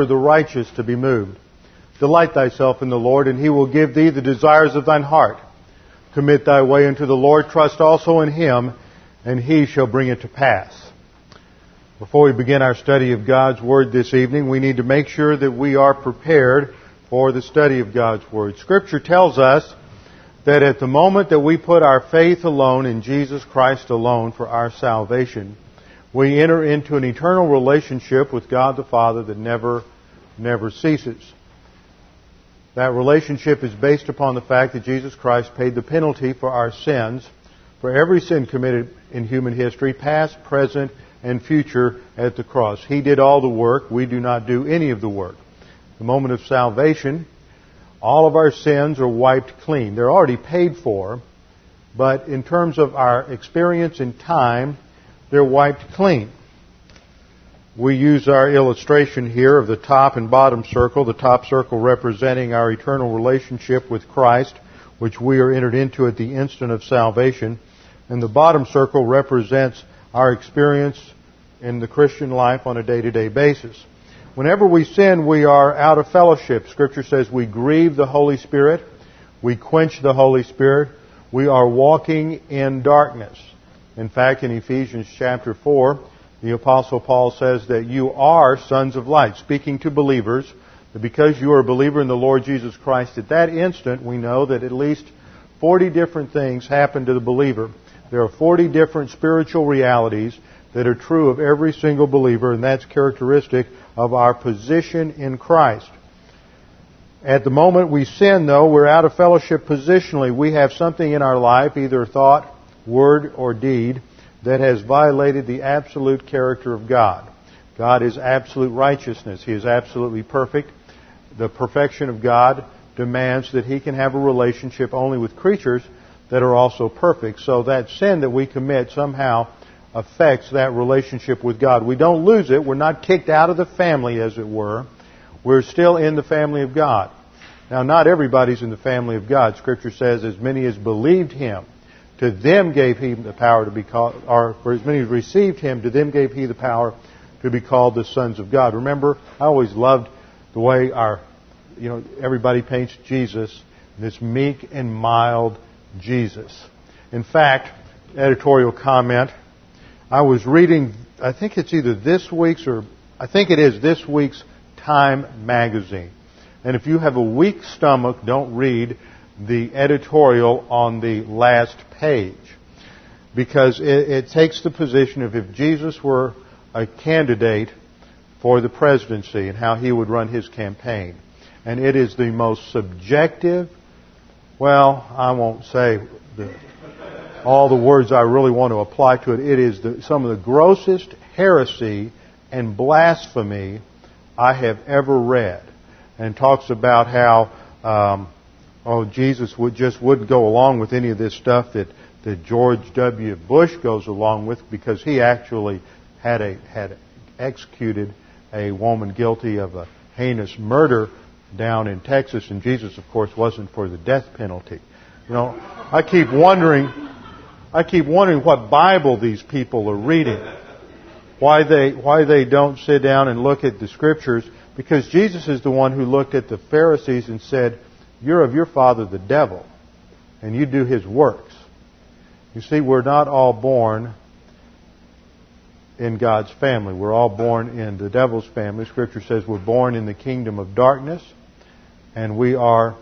for the righteous to be moved. Delight thyself in the Lord, and he will give thee the desires of thine heart. Commit thy way unto the Lord, trust also in him, and he shall bring it to pass. Before we begin our study of God's Word this evening, we need to make sure that we are prepared for the study of God's Word. Scripture tells us that at the moment that we put our faith alone in Jesus Christ alone for our salvation, we enter into an eternal relationship with God the Father that never, never ceases. That relationship is based upon the fact that Jesus Christ paid the penalty for our sins, for every sin committed in human history, past, present, and future at the cross. He did all the work. We do not do any of the work. The moment of salvation, all of our sins are wiped clean. They're already paid for, but in terms of our experience in time, they're wiped clean. We use our illustration here of the top and bottom circle, the top circle representing our eternal relationship with Christ, which we are entered into at the instant of salvation, and the bottom circle represents our experience in the Christian life on a day-to-day basis. Whenever we sin, we are out of fellowship. Scripture says we grieve the Holy Spirit, we quench the Holy Spirit, we are walking in darkness. In fact, in Ephesians chapter 4, the Apostle Paul says that you are sons of light, speaking to believers, that because you are a believer in the Lord Jesus Christ, at that instant we know that at least 40 different things happen to the believer. There are 40 different spiritual realities that are true of every single believer, and that's characteristic of our position in Christ. At the moment we sin, though, we're out of fellowship positionally. We have something in our life, either thought, word, or deed, that has violated the absolute character of God. God is absolute righteousness. He is absolutely perfect. The perfection of God demands that He can have a relationship only with creatures that are also perfect. So that sin that we commit somehow affects that relationship with God. We don't lose it. We're not kicked out of the family, as it were. We're still in the family of God. Now, not everybody's in the family of God. Scripture says, as many as believed Him, to them gave he the power to be called, or for as many as received him, to them gave he the power to be called the sons of God. Remember, I always loved the way our, you know, everybody paints Jesus, this meek and mild Jesus. In fact, editorial comment, I was reading, I think it's either this week's or, I think it is this week's Time magazine. And if you have a weak stomach, don't read the editorial on the last page because it, it, takes the position of if Jesus were a candidate for the presidency and how he would run his campaign. And it is the most subjective, well, I won't say the, all the words I really want to apply to it. It is the, some of the grossest heresy and blasphemy I have ever read. And talks about how um, oh, Jesus would just wouldn't go along with any of this stuff that, that George W. Bush goes along with because he actually had a had executed a woman guilty of a heinous murder down in Texas, and Jesus, of course, wasn't for the death penalty. You know, I keep wondering, I keep wondering what Bible these people are reading. Why they why they don't sit down and look at the scriptures? Because Jesus is the one who looked at the Pharisees and said, you're of your father the devil, and you do his works. You see, we're not all born in God's family. We're all born in the devil's family. Scripture says we're born in the kingdom of darkness, and we are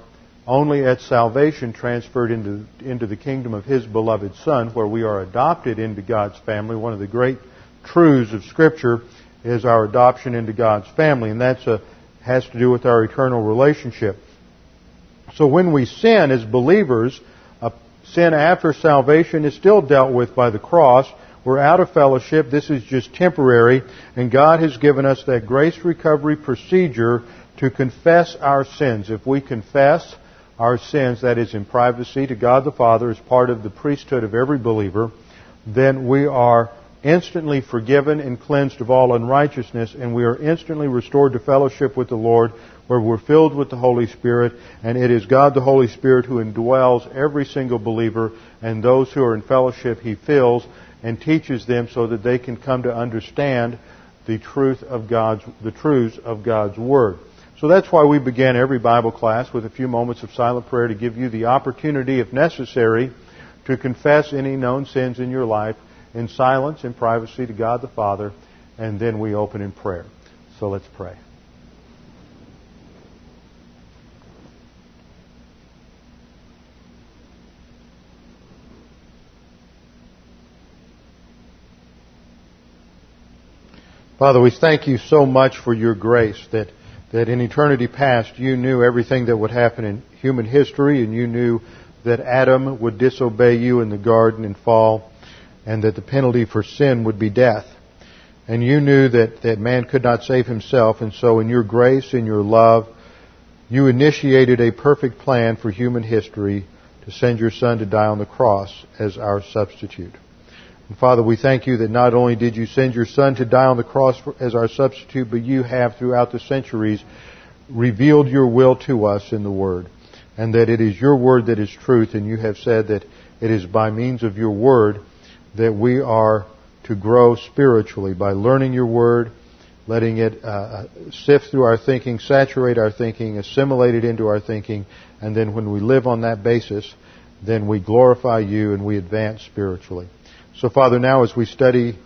only at salvation transferred into, into the kingdom of His beloved Son, where we are adopted into God's family. One of the great truths of Scripture is our adoption into God's family, and that has to do with our eternal relationship. So when we sin as believers, sin after salvation is still dealt with by the cross. We're out of fellowship. This is just temporary. And God has given us that grace recovery procedure to confess our sins. If we confess our sins, that is in privacy to God the Father as part of the priesthood of every believer, then we are instantly forgiven and cleansed of all unrighteousness, and we are instantly restored to fellowship with the Lord where we're filled with the Holy Spirit, and it is God the Holy Spirit who indwells every single believer, and those who are in fellowship He fills and teaches them so that they can come to understand the truth of God's, the truths of God's Word. So that's why we began every Bible class with a few moments of silent prayer to give you the opportunity, if necessary, to confess any known sins in your life in silence, in privacy to God the Father, and then we open in prayer. So let's pray. Father, we thank you so much for your grace that, that in eternity past you knew everything that would happen in human history and you knew that Adam would disobey you in the garden and fall and that the penalty for sin would be death. And you knew that, that man could not save himself and so in your grace and your love you initiated a perfect plan for human history to send your son to die on the cross as our substitute. And Father, we thank you that not only did you send your Son to die on the cross as our substitute, but you have throughout the centuries revealed your will to us in the Word. And that it is your Word that is truth, and you have said that it is by means of your Word that we are to grow spiritually, by learning your Word, letting it uh, sift through our thinking, saturate our thinking, assimilate it into our thinking, and then when we live on that basis, then we glorify you and we advance spiritually. So, Father, now as we study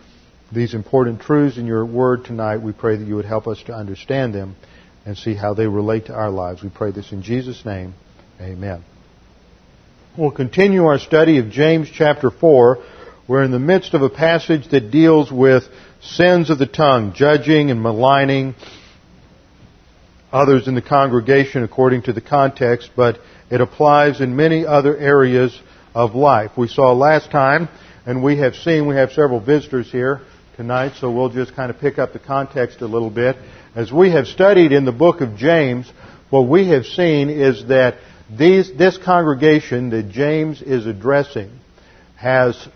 these important truths in your word tonight, we pray that you would help us to understand them and see how they relate to our lives. We pray this in Jesus' name. Amen. We'll continue our study of James chapter 4. We're in the midst of a passage that deals with sins of the tongue, judging and maligning others in the congregation according to the context, but it applies in many other areas of life. We saw last time and we have seen, we have several visitors here tonight, so we'll just kind of pick up the context a little bit. As we have studied in the book of James, what we have seen is that these, this congregation that James is addressing has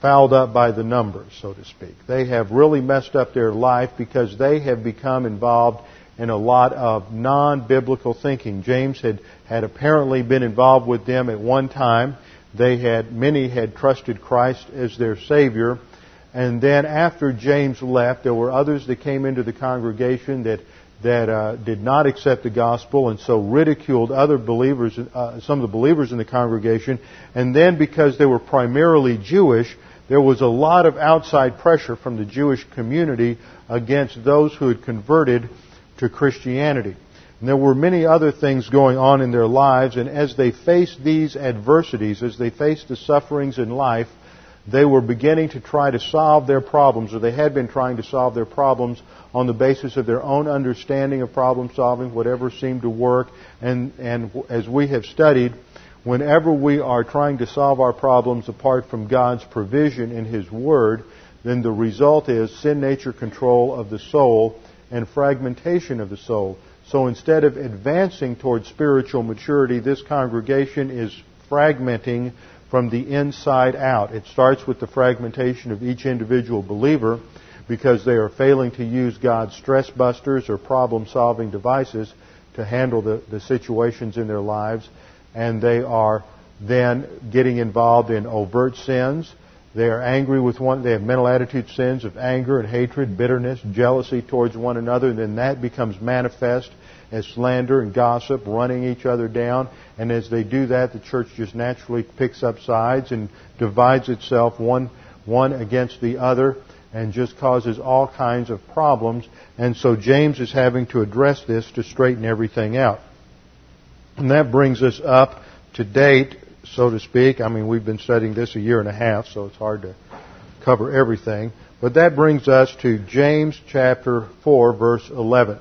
fouled up by the numbers, so to speak. They have really messed up their life because they have become involved in a lot of non-biblical thinking. James had, had apparently been involved with them at one time they had, many had trusted Christ as their Savior. And then after James left, there were others that came into the congregation that, that uh, did not accept the gospel and so ridiculed other believers, uh, some of the believers in the congregation. And then because they were primarily Jewish, there was a lot of outside pressure from the Jewish community against those who had converted to Christianity. And there were many other things going on in their lives, and as they faced these adversities, as they faced the sufferings in life, they were beginning to try to solve their problems, or they had been trying to solve their problems on the basis of their own understanding of problem solving, whatever seemed to work. And, and as we have studied, whenever we are trying to solve our problems apart from God's provision in His Word, then the result is sin nature control of the soul and fragmentation of the soul. So instead of advancing towards spiritual maturity, this congregation is fragmenting from the inside out. It starts with the fragmentation of each individual believer because they are failing to use God's stress busters or problem solving devices to handle the, the situations in their lives. And they are then getting involved in overt sins. They are angry with one, they have mental attitude sins of anger and hatred, bitterness, jealousy towards one another, and then that becomes manifest as slander and gossip, running each other down. And as they do that, the church just naturally picks up sides and divides itself one, one against the other and just causes all kinds of problems. And so James is having to address this to straighten everything out. And that brings us up to date, so to speak. I mean, we've been studying this a year and a half, so it's hard to cover everything. But that brings us to James chapter 4, verse 11.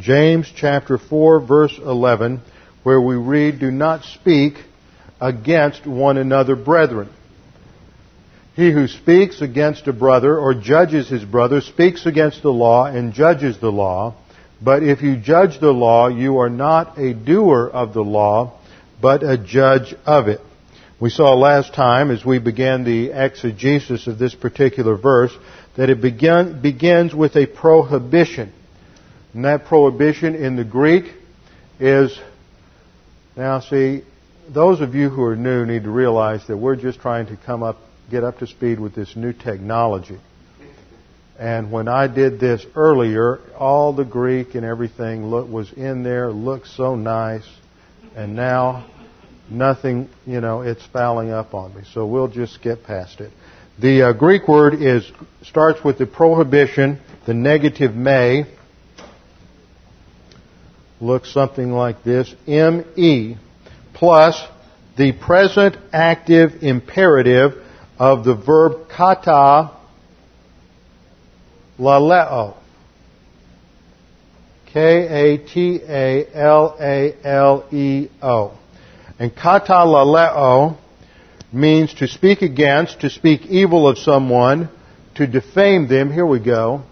James chapter 4 verse 11 where we read, Do not speak against one another, brethren. He who speaks against a brother or judges his brother speaks against the law and judges the law. But if you judge the law, you are not a doer of the law, but a judge of it. We saw last time as we began the exegesis of this particular verse that it begin, begins with a prohibition. And that prohibition in the Greek is, now see, those of you who are new need to realize that we're just trying to come up, get up to speed with this new technology. And when I did this earlier, all the Greek and everything look, was in there, looked so nice, and now nothing, you know, it's fouling up on me. So we'll just skip past it. The uh, Greek word is starts with the prohibition, the negative may. Looks something like this: me plus the present active imperative of the verb kata laleo. K-A-T-A-L-A-L-E-O. And kata laleo means to speak against, to speak evil of someone, to defame them. Here we go.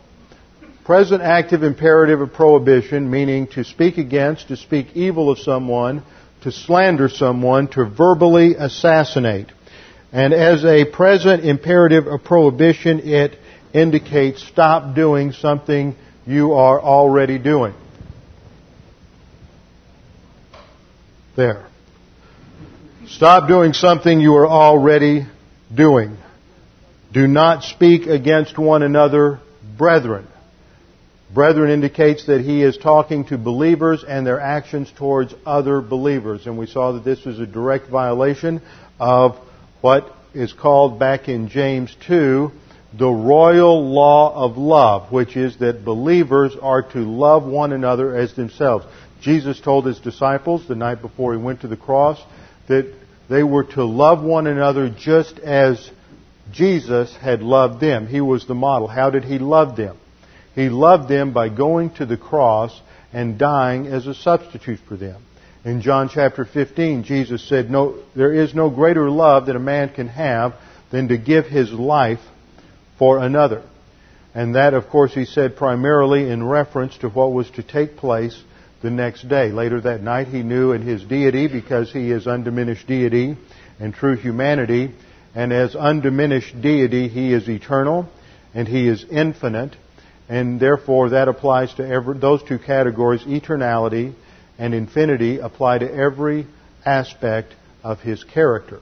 Present active imperative of prohibition, meaning to speak against, to speak evil of someone, to slander someone, to verbally assassinate. And as a present imperative of prohibition, it indicates stop doing something you are already doing. There. Stop doing something you are already doing. Do not speak against one another, brethren. Brethren indicates that he is talking to believers and their actions towards other believers. And we saw that this was a direct violation of what is called back in James 2 the royal law of love, which is that believers are to love one another as themselves. Jesus told his disciples the night before he went to the cross that they were to love one another just as Jesus had loved them. He was the model. How did he love them? He loved them by going to the cross and dying as a substitute for them. In John chapter 15, Jesus said, no, there is no greater love that a man can have than to give his life for another. And that, of course, he said primarily in reference to what was to take place the next day. Later that night, he knew in his deity, because he is undiminished deity and true humanity, and as undiminished deity, he is eternal and he is infinite, and therefore that applies to every, those two categories, eternality and infinity, apply to every aspect of his character.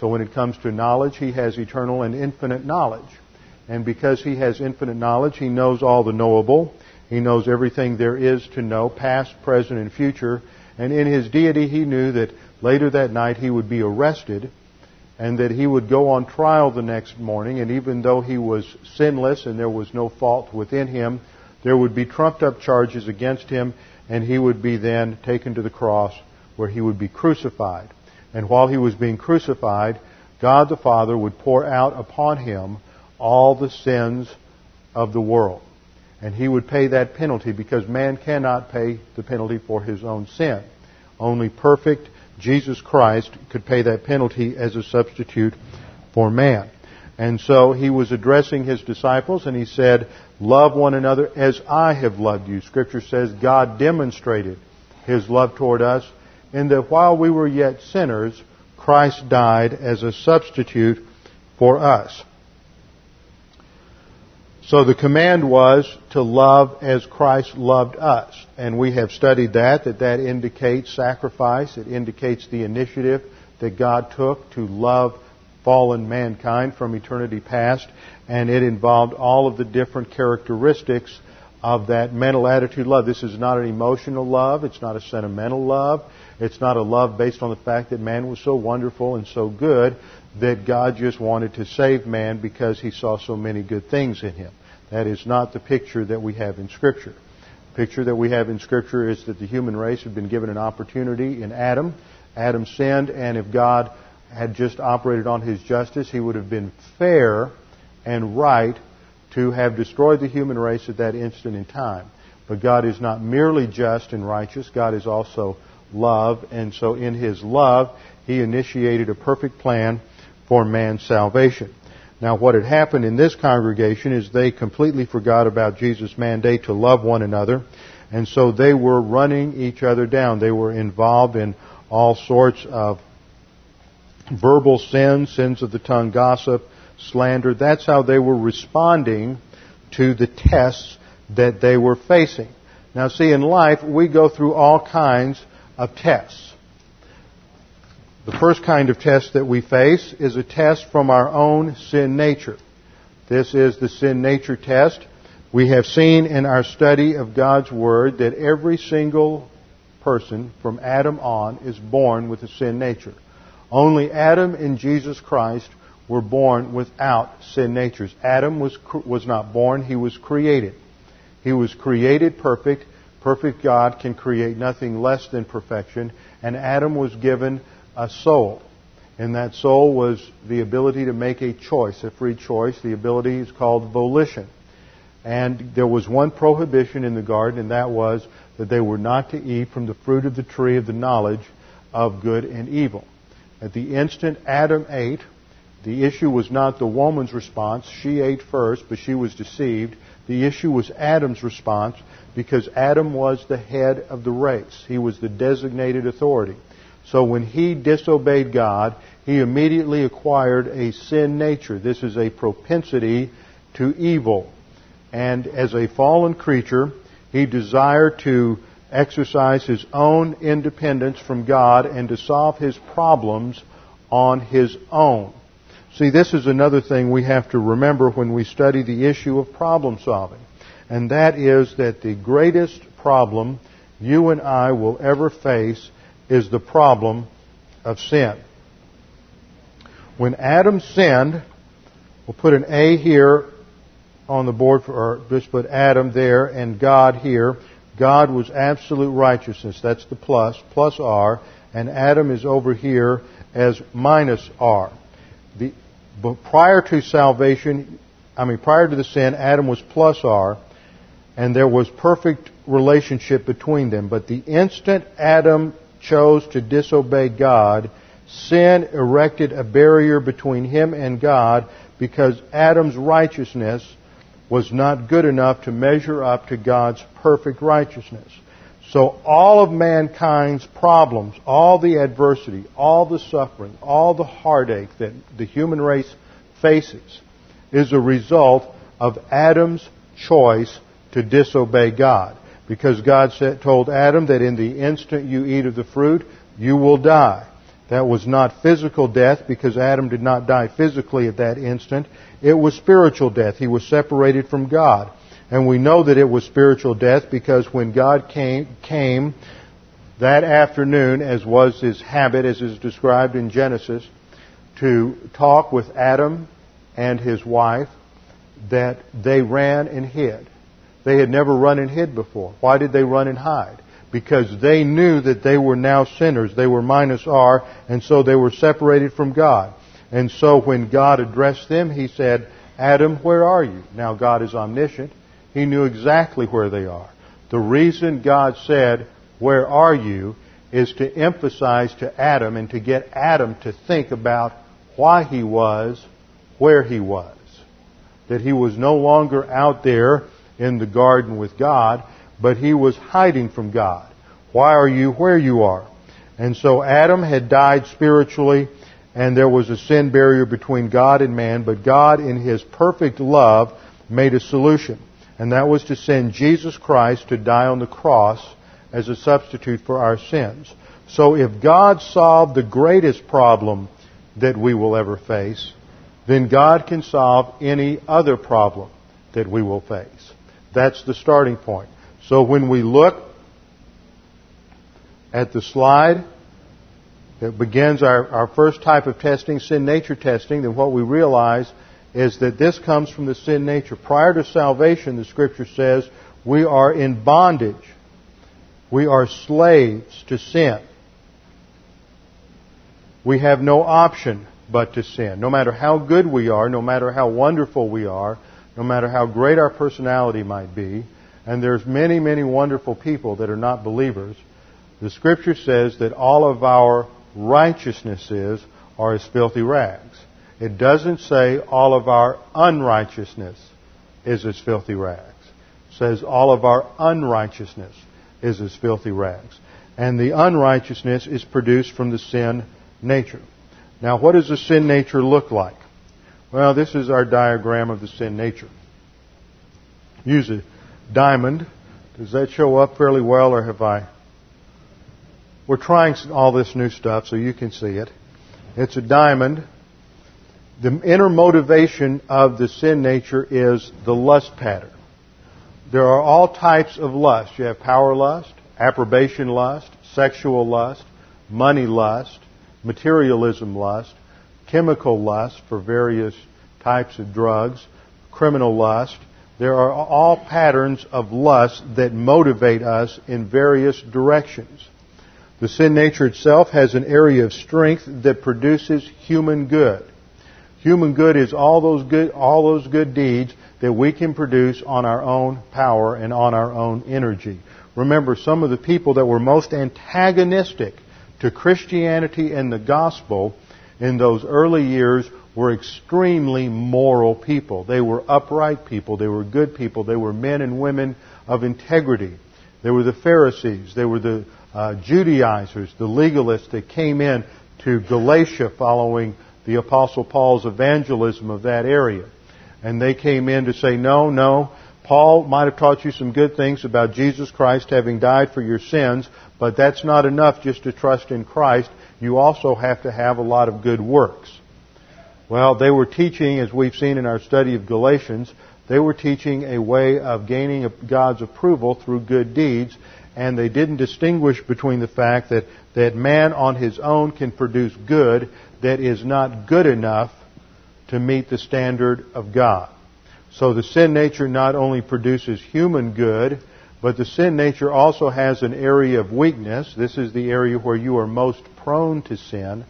So when it comes to knowledge, he has eternal and infinite knowledge. And because he has infinite knowledge, he knows all the knowable. He knows everything there is to know, past, present, and future. And in his deity, he knew that later that night he would be arrested and that he would go on trial the next morning, and even though he was sinless and there was no fault within him, there would be trumped up charges against him, and he would be then taken to the cross where he would be crucified. And while he was being crucified, God the Father would pour out upon him all the sins of the world. And he would pay that penalty because man cannot pay the penalty for his own sin. Only perfect Jesus Christ could pay that penalty as a substitute for man. And so he was addressing his disciples and he said, Love one another as I have loved you. Scripture says God demonstrated his love toward us in that while we were yet sinners, Christ died as a substitute for us. So the command was to love as Christ loved us. And we have studied that, that that indicates sacrifice. It indicates the initiative that God took to love fallen mankind from eternity past. And it involved all of the different characteristics of that mental attitude love. This is not an emotional love. It's not a sentimental love. It's not a love based on the fact that man was so wonderful and so good that God just wanted to save man because he saw so many good things in him. That is not the picture that we have in Scripture. The picture that we have in Scripture is that the human race had been given an opportunity in Adam. Adam sinned, and if God had just operated on his justice, he would have been fair and right to have destroyed the human race at that instant in time. But God is not merely just and righteous, God is also love, and so in his love, he initiated a perfect plan for man's salvation. Now, what had happened in this congregation is they completely forgot about Jesus' mandate to love one another, and so they were running each other down. They were involved in all sorts of verbal sins, sins of the tongue, gossip, slander. That's how they were responding to the tests that they were facing. Now, see, in life, we go through all kinds of tests. The first kind of test that we face is a test from our own sin nature. This is the sin nature test. We have seen in our study of God's Word that every single person from Adam on is born with a sin nature. Only Adam and Jesus Christ were born without sin natures. Adam was, was not born, he was created. He was created perfect. Perfect God can create nothing less than perfection. And Adam was given a soul. And that soul was the ability to make a choice, a free choice. The ability is called volition. And there was one prohibition in the garden, and that was that they were not to eat from the fruit of the tree of the knowledge of good and evil. At the instant Adam ate, the issue was not the woman's response. She ate first, but she was deceived. The issue was Adam's response because Adam was the head of the race. He was the designated authority. So when he disobeyed God, he immediately acquired a sin nature. This is a propensity to evil. And as a fallen creature, he desired to exercise his own independence from God and to solve his problems on his own. See, this is another thing we have to remember when we study the issue of problem solving. And that is that the greatest problem you and I will ever face is the problem of sin. When Adam sinned, we'll put an A here on the board for, or just put Adam there and God here. God was absolute righteousness. That's the plus, plus R. And Adam is over here as minus R. The, prior to salvation, I mean, prior to the sin, Adam was plus R, and there was perfect relationship between them. But the instant Adam chose to disobey God, sin erected a barrier between him and God because Adam's righteousness was not good enough to measure up to God's perfect righteousness. So all of mankind's problems, all the adversity, all the suffering, all the heartache that the human race faces is a result of Adam's choice to disobey God. Because God said, told Adam that in the instant you eat of the fruit, you will die. That was not physical death because Adam did not die physically at that instant. It was spiritual death. He was separated from God. And we know that it was spiritual death because when God came, came that afternoon, as was his habit, as is described in Genesis, to talk with Adam and his wife, that they ran and hid. They had never run and hid before. Why did they run and hide? Because they knew that they were now sinners. They were minus R, and so they were separated from God. And so when God addressed them, He said, Adam, where are you? Now God is omniscient. He knew exactly where they are. The reason God said, Where are you? is to emphasize to Adam and to get Adam to think about why he was where he was. That he was no longer out there in the garden with God, but he was hiding from God. Why are you where you are? And so Adam had died spiritually, and there was a sin barrier between God and man, but God, in his perfect love, made a solution and that was to send Jesus Christ to die on the cross as a substitute for our sins. So if God solved the greatest problem that we will ever face, then God can solve any other problem that we will face. That's the starting point. So when we look at the slide that begins our, our first type of testing, sin nature testing, then what we realize is that this comes from the sin nature. Prior to salvation, the scripture says, we are in bondage. We are slaves to sin. We have no option but to sin. No matter how good we are, no matter how wonderful we are, no matter how great our personality might be, and there's many, many wonderful people that are not believers, the scripture says that all of our righteousnesses are as filthy rags. It doesn't say all of our unrighteousness is as filthy rags. It says all of our unrighteousness is as filthy rags. And the unrighteousness is produced from the sin nature. Now, what does the sin nature look like? Well, this is our diagram of the sin nature. Use a diamond. Does that show up fairly well, or have I? We're trying all this new stuff so you can see it. It's a diamond The inner motivation of the sin nature is the lust pattern. There are all types of lust. You have power lust, approbation lust, sexual lust, money lust, materialism lust, chemical lust for various types of drugs, criminal lust. There are all patterns of lust that motivate us in various directions. The sin nature itself has an area of strength that produces human good. Human good is all those good, all those good deeds that we can produce on our own power and on our own energy. Remember, some of the people that were most antagonistic to Christianity and the gospel in those early years were extremely moral people. They were upright people. They were good people. They were men and women of integrity. They were the Pharisees. They were the uh, Judaizers, the legalists that came in to Galatia following the Apostle Paul's evangelism of that area. And they came in to say, no, no, Paul might have taught you some good things about Jesus Christ having died for your sins, but that's not enough just to trust in Christ. You also have to have a lot of good works. Well, they were teaching, as we've seen in our study of Galatians, they were teaching a way of gaining God's approval through good deeds, and they didn't distinguish between the fact that, that man on his own can produce good that is not good enough to meet the standard of God. So the sin nature not only produces human good, but the sin nature also has an area of weakness. This is the area where you are most prone to sin.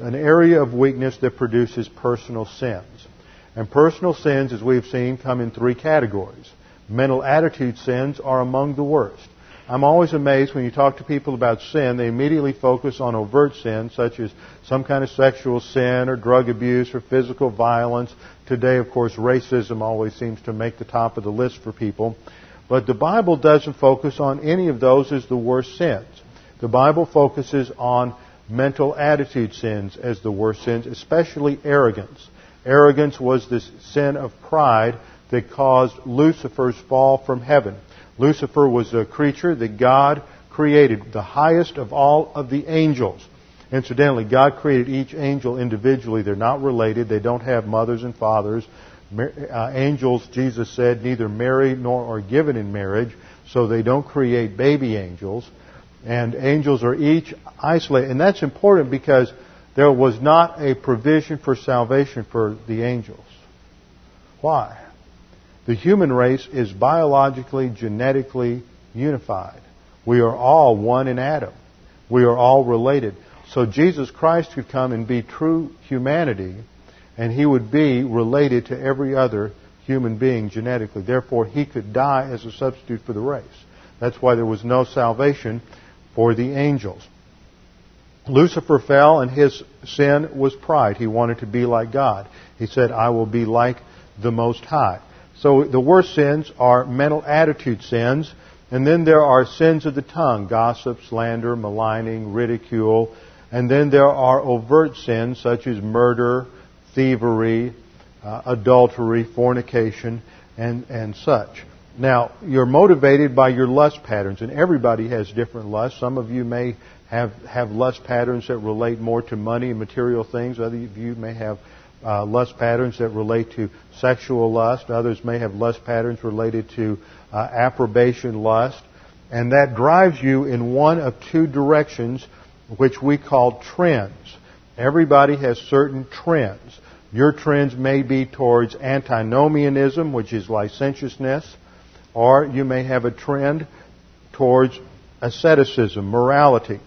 An area of weakness that produces personal sins. And personal sins, as we've seen, come in three categories. Mental attitude sins are among the worst. I'm always amazed when you talk to people about sin, they immediately focus on overt sin, such as some kind of sexual sin or drug abuse or physical violence. Today, of course, racism always seems to make the top of the list for people. But the Bible doesn't focus on any of those as the worst sins. The Bible focuses on mental attitude sins as the worst sins, especially arrogance. Arrogance was this sin of pride that caused Lucifer's fall from heaven. Lucifer was a creature that God created, the highest of all of the angels. Incidentally, God created each angel individually. They're not related. They don't have mothers and fathers. Uh, angels, Jesus said, neither marry nor are given in marriage, so they don't create baby angels. And angels are each isolated. And that's important because there was not a provision for salvation for the angels. Why? The human race is biologically, genetically unified. We are all one in Adam. We are all related. So Jesus Christ could come and be true humanity, and he would be related to every other human being genetically. Therefore, he could die as a substitute for the race. That's why there was no salvation for the angels. Lucifer fell, and his sin was pride. He wanted to be like God. He said, I will be like the Most High. So the worst sins are mental attitude sins. And then there are sins of the tongue, gossip, slander, maligning, ridicule. And then there are overt sins such as murder, thievery, uh, adultery, fornication, and, and such. Now, you're motivated by your lust patterns, and everybody has different lusts. Some of you may have, have lust patterns that relate more to money and material things. Other of you may have uh, lust patterns that relate to sexual lust. Others may have lust patterns related to uh, approbation lust. And that drives you in one of two directions, which we call trends. Everybody has certain trends. Your trends may be towards antinomianism, which is licentiousness, or you may have a trend towards asceticism, morality.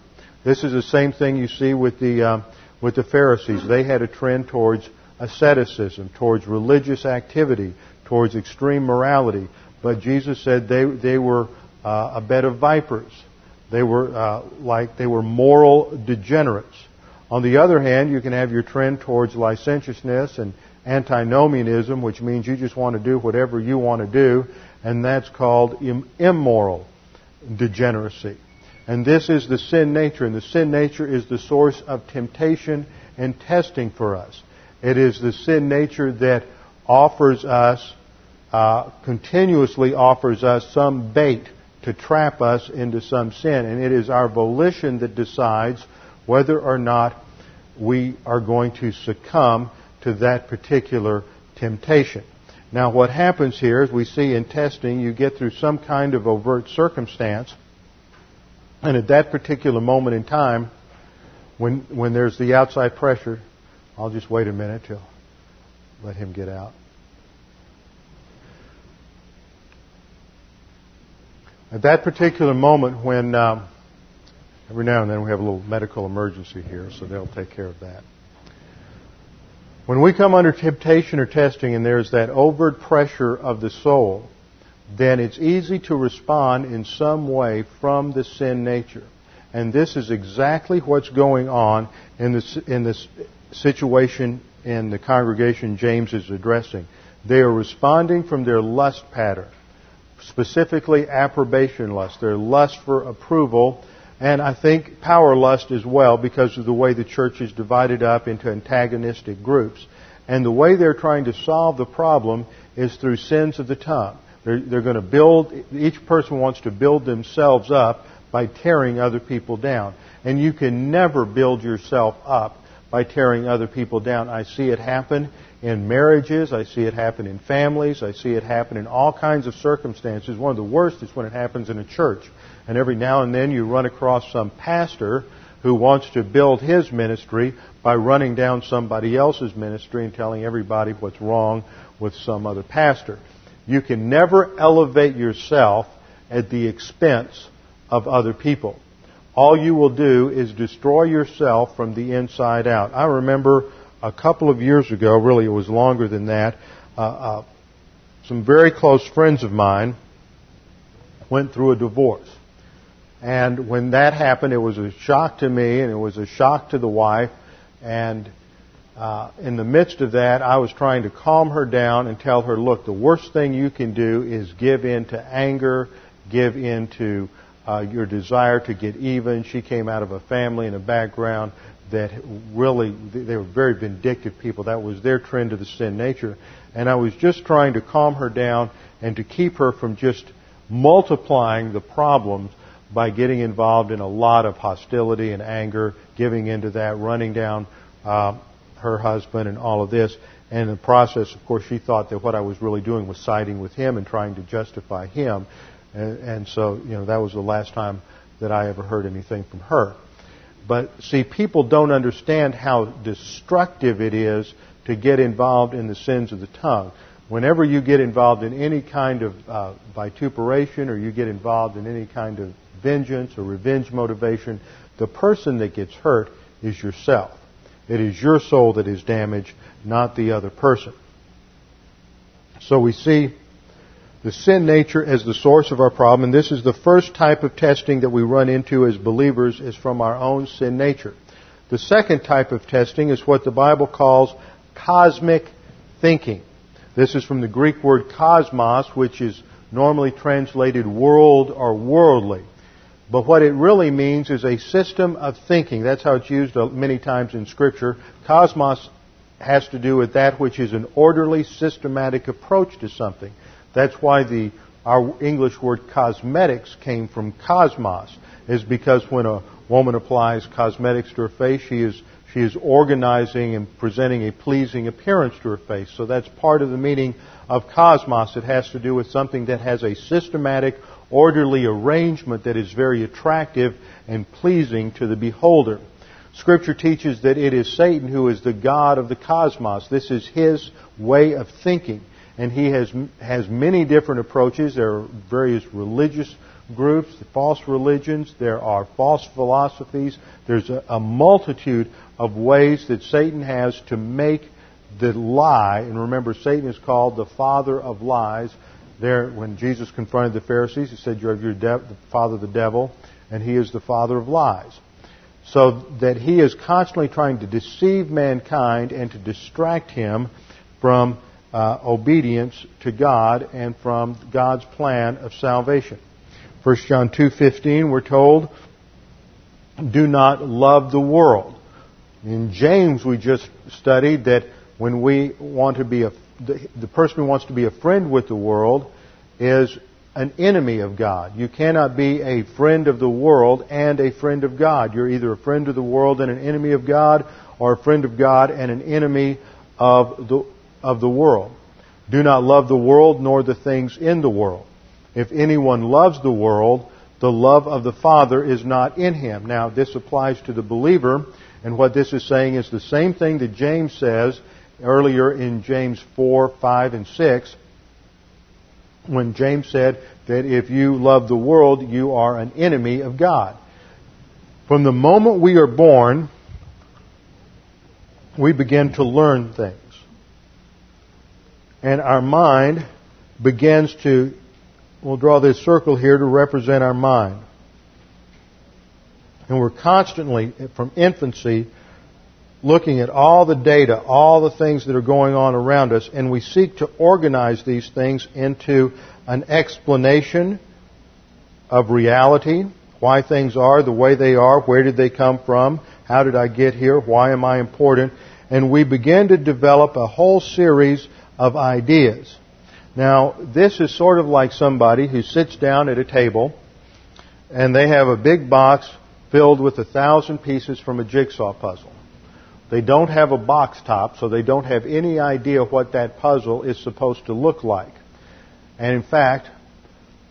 This is the same thing you see with the uh, with the Pharisees. They had a trend towards asceticism, towards religious activity, towards extreme morality. But Jesus said they, they were uh, a bed of vipers. They were uh, like they were moral degenerates. On the other hand, you can have your trend towards licentiousness and antinomianism, which means you just want to do whatever you want to do, and that's called immoral degeneracy. And this is the sin nature, and the sin nature is the source of temptation and testing for us. It is the sin nature that offers us, uh, continuously offers us some bait to trap us into some sin. And it is our volition that decides whether or not we are going to succumb to that particular temptation. Now, what happens here is we see in testing, you get through some kind of overt circumstance, and at that particular moment in time, when, when there's the outside pressure, I'll just wait a minute till let him get out. At that particular moment, when um, every now and then we have a little medical emergency here, so they'll take care of that. When we come under temptation or testing and there's that overt pressure of the soul, then it's easy to respond in some way from the sin nature. And this is exactly what's going on in this, in this situation in the congregation James is addressing. They are responding from their lust pattern, specifically approbation lust, their lust for approval, and I think power lust as well because of the way the church is divided up into antagonistic groups. And the way they're trying to solve the problem is through sins of the tongue. They're, they're going to build, each person wants to build themselves up by tearing other people down. And you can never build yourself up by tearing other people down. I see it happen in marriages. I see it happen in families. I see it happen in all kinds of circumstances. One of the worst is when it happens in a church. And every now and then you run across some pastor who wants to build his ministry by running down somebody else's ministry and telling everybody what's wrong with some other pastor. You can never elevate yourself at the expense of other people. All you will do is destroy yourself from the inside out. I remember a couple of years ago, really it was longer than that, uh, uh, some very close friends of mine went through a divorce. And when that happened, it was a shock to me and it was a shock to the wife. And uh, in the midst of that, I was trying to calm her down and tell her, look, the worst thing you can do is give in to anger, give in to uh, your desire to get even. She came out of a family and a background that really, they were very vindictive people. That was their trend of the sin nature. And I was just trying to calm her down and to keep her from just multiplying the problems by getting involved in a lot of hostility and anger, giving into that, running down uh, her husband and all of this. And in the process, of course, she thought that what I was really doing was siding with him and trying to justify him. And, and so, you know, that was the last time that I ever heard anything from her. But see, people don't understand how destructive it is to get involved in the sins of the tongue. Whenever you get involved in any kind of uh, vituperation or you get involved in any kind of vengeance or revenge motivation, the person that gets hurt is yourself. It is your soul that is damaged, not the other person. So we see the sin nature as the source of our problem, and this is the first type of testing that we run into as believers is from our own sin nature. The second type of testing is what the Bible calls cosmic thinking. This is from the Greek word cosmos, which is normally translated world or worldly. But what it really means is a system of thinking. That's how it's used uh, many times in Scripture. Cosmos has to do with that which is an orderly, systematic approach to something. That's why the, our English word cosmetics came from cosmos, is because when a woman applies cosmetics to her face, she is, she is organizing and presenting a pleasing appearance to her face. So that's part of the meaning of cosmos. It has to do with something that has a systematic, orderly arrangement that is very attractive and pleasing to the beholder. Scripture teaches that it is Satan who is the God of the cosmos. This is his way of thinking. And he has, has many different approaches. There are various religious groups, false religions. There are false philosophies. There's a, a multitude of ways that Satan has to make the lie. And remember, Satan is called the father of lies there, when Jesus confronted the Pharisees, he said, You're your de- the father of the devil, and he is the father of lies. So that he is constantly trying to deceive mankind and to distract him from uh, obedience to God and from God's plan of salvation. 1 John 2.15, we're told, do not love the world. In James, we just studied that when we want to be a the, the person who wants to be a friend with the world is an enemy of God. You cannot be a friend of the world and a friend of God. You're either a friend of the world and an enemy of God, or a friend of God and an enemy of the, of the world. Do not love the world nor the things in the world. If anyone loves the world, the love of the Father is not in him. Now, this applies to the believer, and what this is saying is the same thing that James says earlier in James 4, 5, and 6, when James said that if you love the world, you are an enemy of God. From the moment we are born, we begin to learn things. And our mind begins to, we'll draw this circle here to represent our mind. And we're constantly, from infancy, looking at all the data, all the things that are going on around us, and we seek to organize these things into an explanation of reality, why things are the way they are, where did they come from, how did I get here, why am I important, and we begin to develop a whole series of ideas. Now, this is sort of like somebody who sits down at a table and they have a big box filled with a thousand pieces from a jigsaw puzzle. They don't have a box top, so they don't have any idea what that puzzle is supposed to look like. And in fact,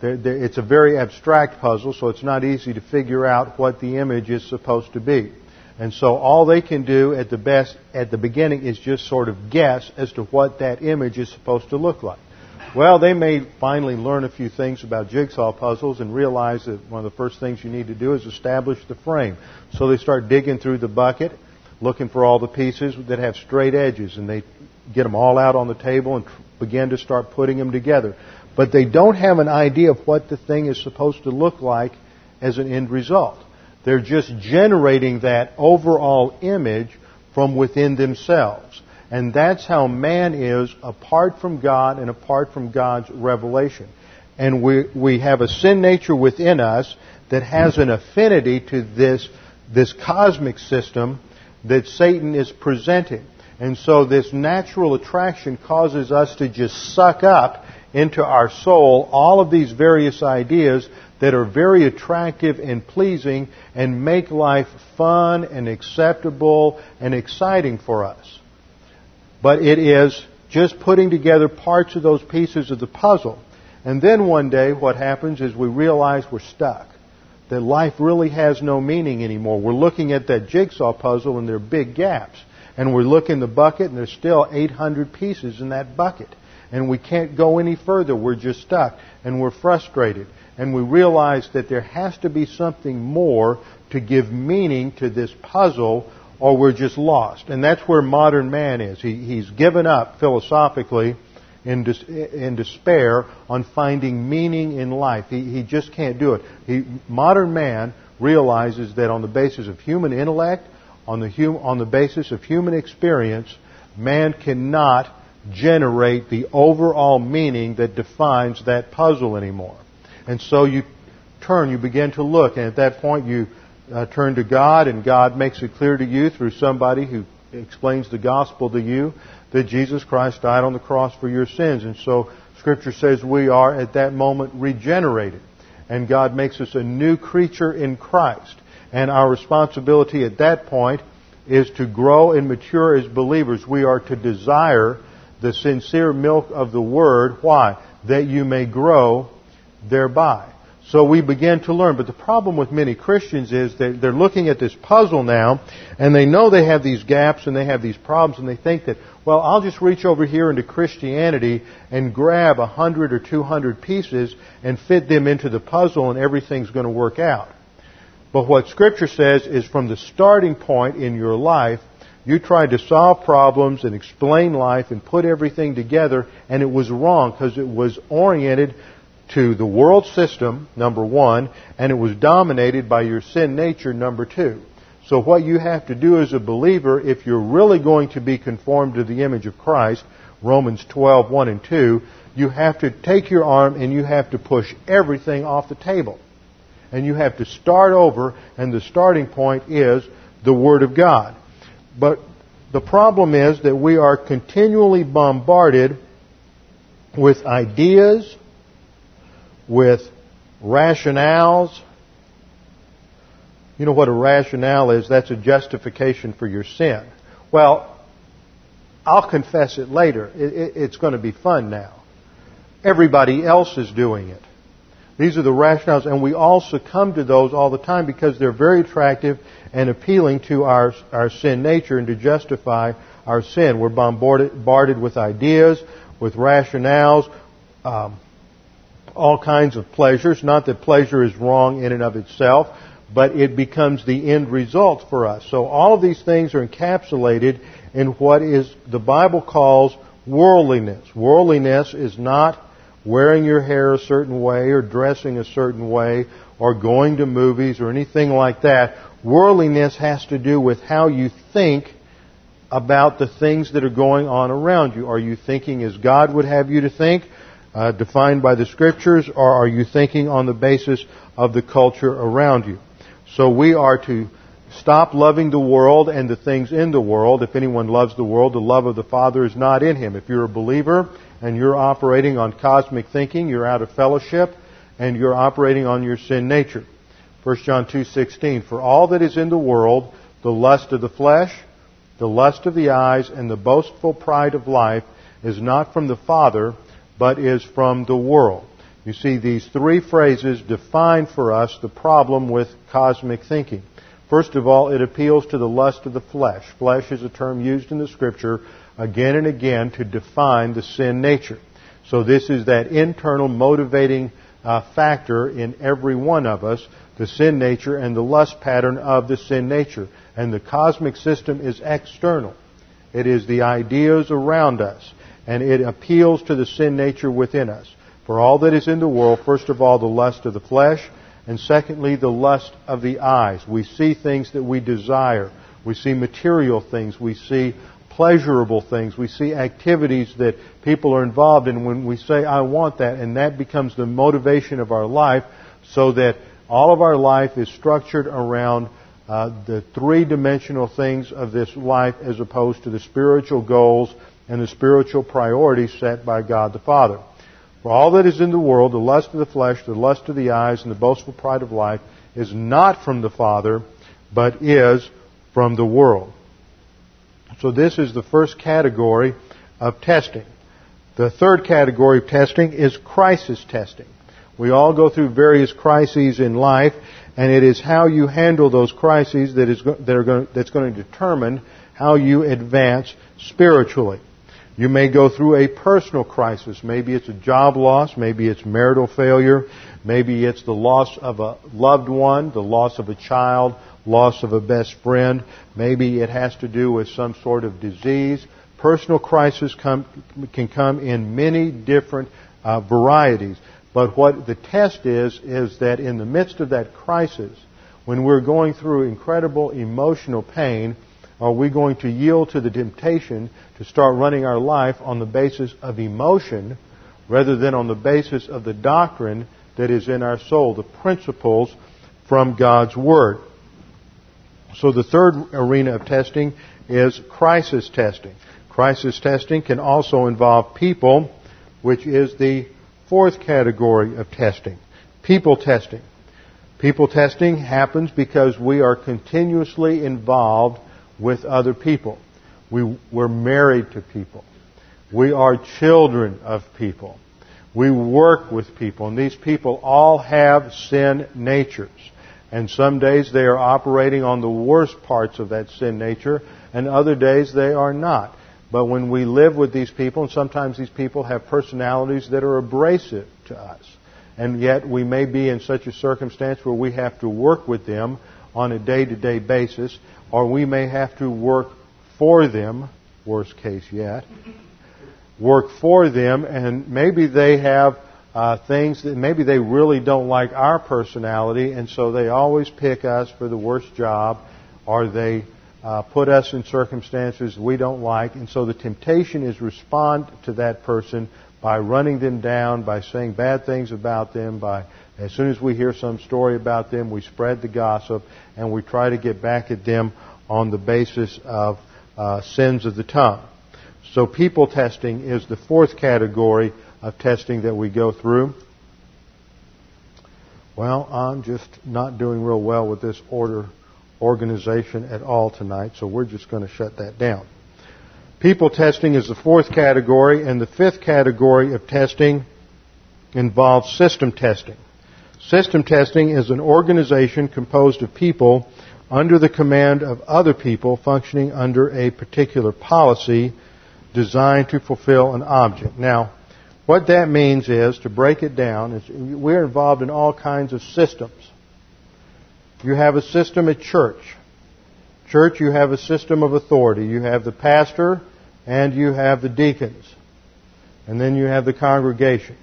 it's a very abstract puzzle, so it's not easy to figure out what the image is supposed to be. And so all they can do at the best, at the beginning, is just sort of guess as to what that image is supposed to look like. Well, they may finally learn a few things about jigsaw puzzles and realize that one of the first things you need to do is establish the frame. So they start digging through the bucket looking for all the pieces that have straight edges, and they get them all out on the table and begin to start putting them together. But they don't have an idea of what the thing is supposed to look like as an end result. They're just generating that overall image from within themselves. And that's how man is apart from God and apart from God's revelation. And we, we have a sin nature within us that has an affinity to this, this cosmic system that Satan is presenting. And so this natural attraction causes us to just suck up into our soul all of these various ideas that are very attractive and pleasing and make life fun and acceptable and exciting for us. But it is just putting together parts of those pieces of the puzzle. And then one day what happens is we realize we're stuck that life really has no meaning anymore. We're looking at that jigsaw puzzle and there are big gaps. And we look in the bucket and there's still 800 pieces in that bucket. And we can't go any further. We're just stuck. And we're frustrated. And we realize that there has to be something more to give meaning to this puzzle or we're just lost. And that's where modern man is. He, he's given up philosophically in, dis- in despair on finding meaning in life. He, he just can't do it. He, modern man realizes that on the basis of human intellect, on the, hum, on the basis of human experience, man cannot generate the overall meaning that defines that puzzle anymore. And so you turn, you begin to look, and at that point you uh, turn to God, and God makes it clear to you through somebody who explains the gospel to you that Jesus Christ died on the cross for your sins. And so Scripture says we are at that moment regenerated. And God makes us a new creature in Christ. And our responsibility at that point is to grow and mature as believers. We are to desire the sincere milk of the Word. Why? That you may grow thereby. So we begin to learn. But the problem with many Christians is that they're looking at this puzzle now, and they know they have these gaps and they have these problems, and they think that, well, I'll just reach over here into Christianity and grab a hundred or two hundred pieces and fit them into the puzzle, and everything's going to work out. But what Scripture says is from the starting point in your life, you tried to solve problems and explain life and put everything together, and it was wrong because it was oriented to the world system, number one, and it was dominated by your sin nature, number two. So what you have to do as a believer, if you're really going to be conformed to the image of Christ, Romans 12, 1 and 2, you have to take your arm and you have to push everything off the table. And you have to start over, and the starting point is the Word of God. But the problem is that we are continually bombarded with ideas, with rationales. You know what a rationale is? That's a justification for your sin. Well, I'll confess it later. It, it, it's going to be fun now. Everybody else is doing it. These are the rationales, and we all succumb to those all the time because they're very attractive and appealing to our, our sin nature and to justify our sin. We're bombarded, bombarded with ideas, with rationales, um, all kinds of pleasures. Not that pleasure is wrong in and of itself, but it becomes the end result for us. So all of these things are encapsulated in what is the Bible calls worldliness. Worldliness is not wearing your hair a certain way or dressing a certain way or going to movies or anything like that. Worldliness has to do with how you think about the things that are going on around you. Are you thinking as God would have you to think, uh, defined by the scriptures, or are you thinking on the basis of the culture around you? So we are to stop loving the world and the things in the world. If anyone loves the world, the love of the Father is not in him. If you're a believer and you're operating on cosmic thinking, you're out of fellowship and you're operating on your sin nature. 1 John 2:16 For all that is in the world, the lust of the flesh, the lust of the eyes, and the boastful pride of life is not from the Father, but is from the world. You see, these three phrases define for us the problem with cosmic thinking. First of all, it appeals to the lust of the flesh. Flesh is a term used in the scripture again and again to define the sin nature. So this is that internal motivating uh, factor in every one of us, the sin nature and the lust pattern of the sin nature. And the cosmic system is external. It is the ideas around us. And it appeals to the sin nature within us. For all that is in the world, first of all, the lust of the flesh, and secondly, the lust of the eyes. We see things that we desire. We see material things. We see pleasurable things. We see activities that people are involved in when we say, I want that, and that becomes the motivation of our life so that all of our life is structured around uh, the three dimensional things of this life as opposed to the spiritual goals and the spiritual priorities set by God the Father. For all that is in the world, the lust of the flesh, the lust of the eyes, and the boastful pride of life, is not from the Father, but is from the world. So this is the first category of testing. The third category of testing is crisis testing. We all go through various crises in life, and it is how you handle those crises that is that are going, that's going to determine how you advance spiritually. You may go through a personal crisis. Maybe it's a job loss. Maybe it's marital failure. Maybe it's the loss of a loved one, the loss of a child, loss of a best friend. Maybe it has to do with some sort of disease. Personal crisis come, can come in many different uh, varieties. But what the test is, is that in the midst of that crisis, when we're going through incredible emotional pain, are we going to yield to the temptation to start running our life on the basis of emotion rather than on the basis of the doctrine that is in our soul, the principles from God's Word? So the third arena of testing is crisis testing. Crisis testing can also involve people, which is the fourth category of testing. People testing. People testing happens because we are continuously involved with other people. We, we're married to people. We are children of people. We work with people, and these people all have sin natures. And some days they are operating on the worst parts of that sin nature, and other days they are not. But when we live with these people, and sometimes these people have personalities that are abrasive to us, and yet we may be in such a circumstance where we have to work with them on a day to day basis, or we may have to work for them, worst case yet, work for them, and maybe they have uh, things that maybe they really don't like our personality, and so they always pick us for the worst job, or they uh, put us in circumstances we don't like, and so the temptation is respond to that person by running them down, by saying bad things about them, by as soon as we hear some story about them, we spread the gossip and we try to get back at them on the basis of uh, sins of the tongue. So people testing is the fourth category of testing that we go through. Well, I'm just not doing real well with this order organization at all tonight, so we're just going to shut that down. People testing is the fourth category, and the fifth category of testing involves system testing. System testing is an organization composed of people under the command of other people functioning under a particular policy designed to fulfill an object. Now, what that means is, to break it down, is we're involved in all kinds of systems. You have a system at church. Church, you have a system of authority. You have the pastor and you have the deacons. And then you have the congregation.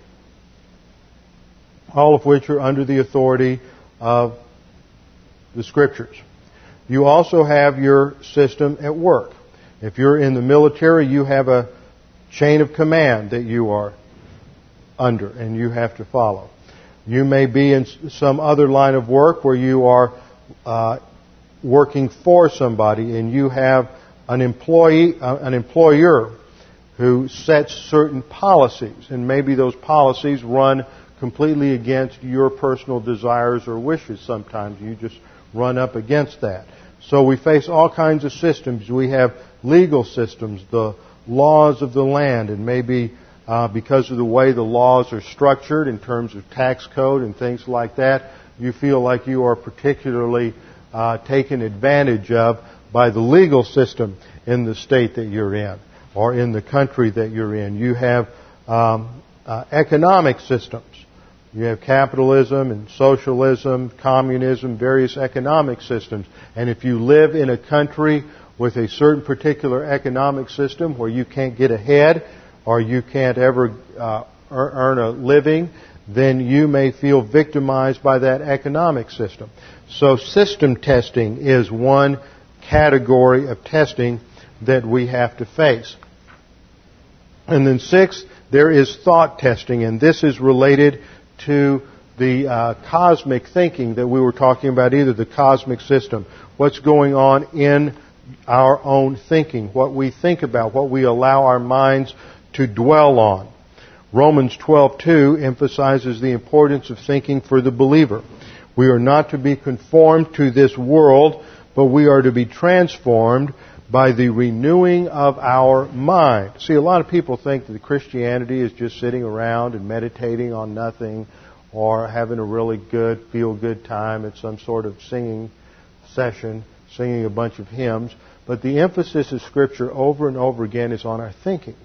All of which are under the authority of the scriptures. You also have your system at work. If you're in the military, you have a chain of command that you are under and you have to follow. You may be in some other line of work where you are uh, working for somebody and you have an employee, uh, an employer who sets certain policies and maybe those policies run completely against your personal desires or wishes sometimes. You just run up against that. So we face all kinds of systems. We have legal systems, the laws of the land, and maybe uh, because of the way the laws are structured in terms of tax code and things like that, you feel like you are particularly uh, taken advantage of by the legal system in the state that you're in or in the country that you're in. You have um, uh, economic systems. You have capitalism and socialism, communism, various economic systems. And if you live in a country with a certain particular economic system where you can't get ahead or you can't ever uh, earn a living, then you may feel victimized by that economic system. So system testing is one category of testing that we have to face. And then six, there is thought testing, and this is related to the uh, cosmic thinking that we were talking about, either the cosmic system, what's going on in our own thinking, what we think about, what we allow our minds to dwell on. Romans 12:2 emphasizes the importance of thinking for the believer. We are not to be conformed to this world, but we are to be transformed by the renewing of our mind. See, a lot of people think that Christianity is just sitting around and meditating on nothing or having a really good, feel good time at some sort of singing session, singing a bunch of hymns. But the emphasis of Scripture over and over again is on our thinking.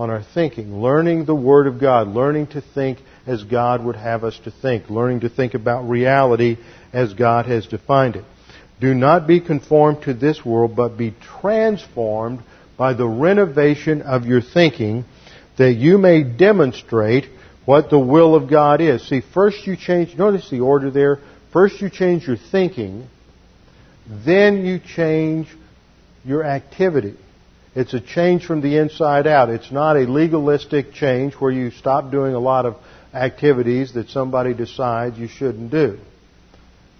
On our thinking. Learning the Word of God. Learning to think as God would have us to think. Learning to think about reality as God has defined it. Do not be conformed to this world, but be transformed by the renovation of your thinking, that you may demonstrate what the will of God is. See, first you change, notice the order there. First you change your thinking, then you change your activity. It's a change from the inside out. It's not a legalistic change where you stop doing a lot of activities that somebody decides you shouldn't do.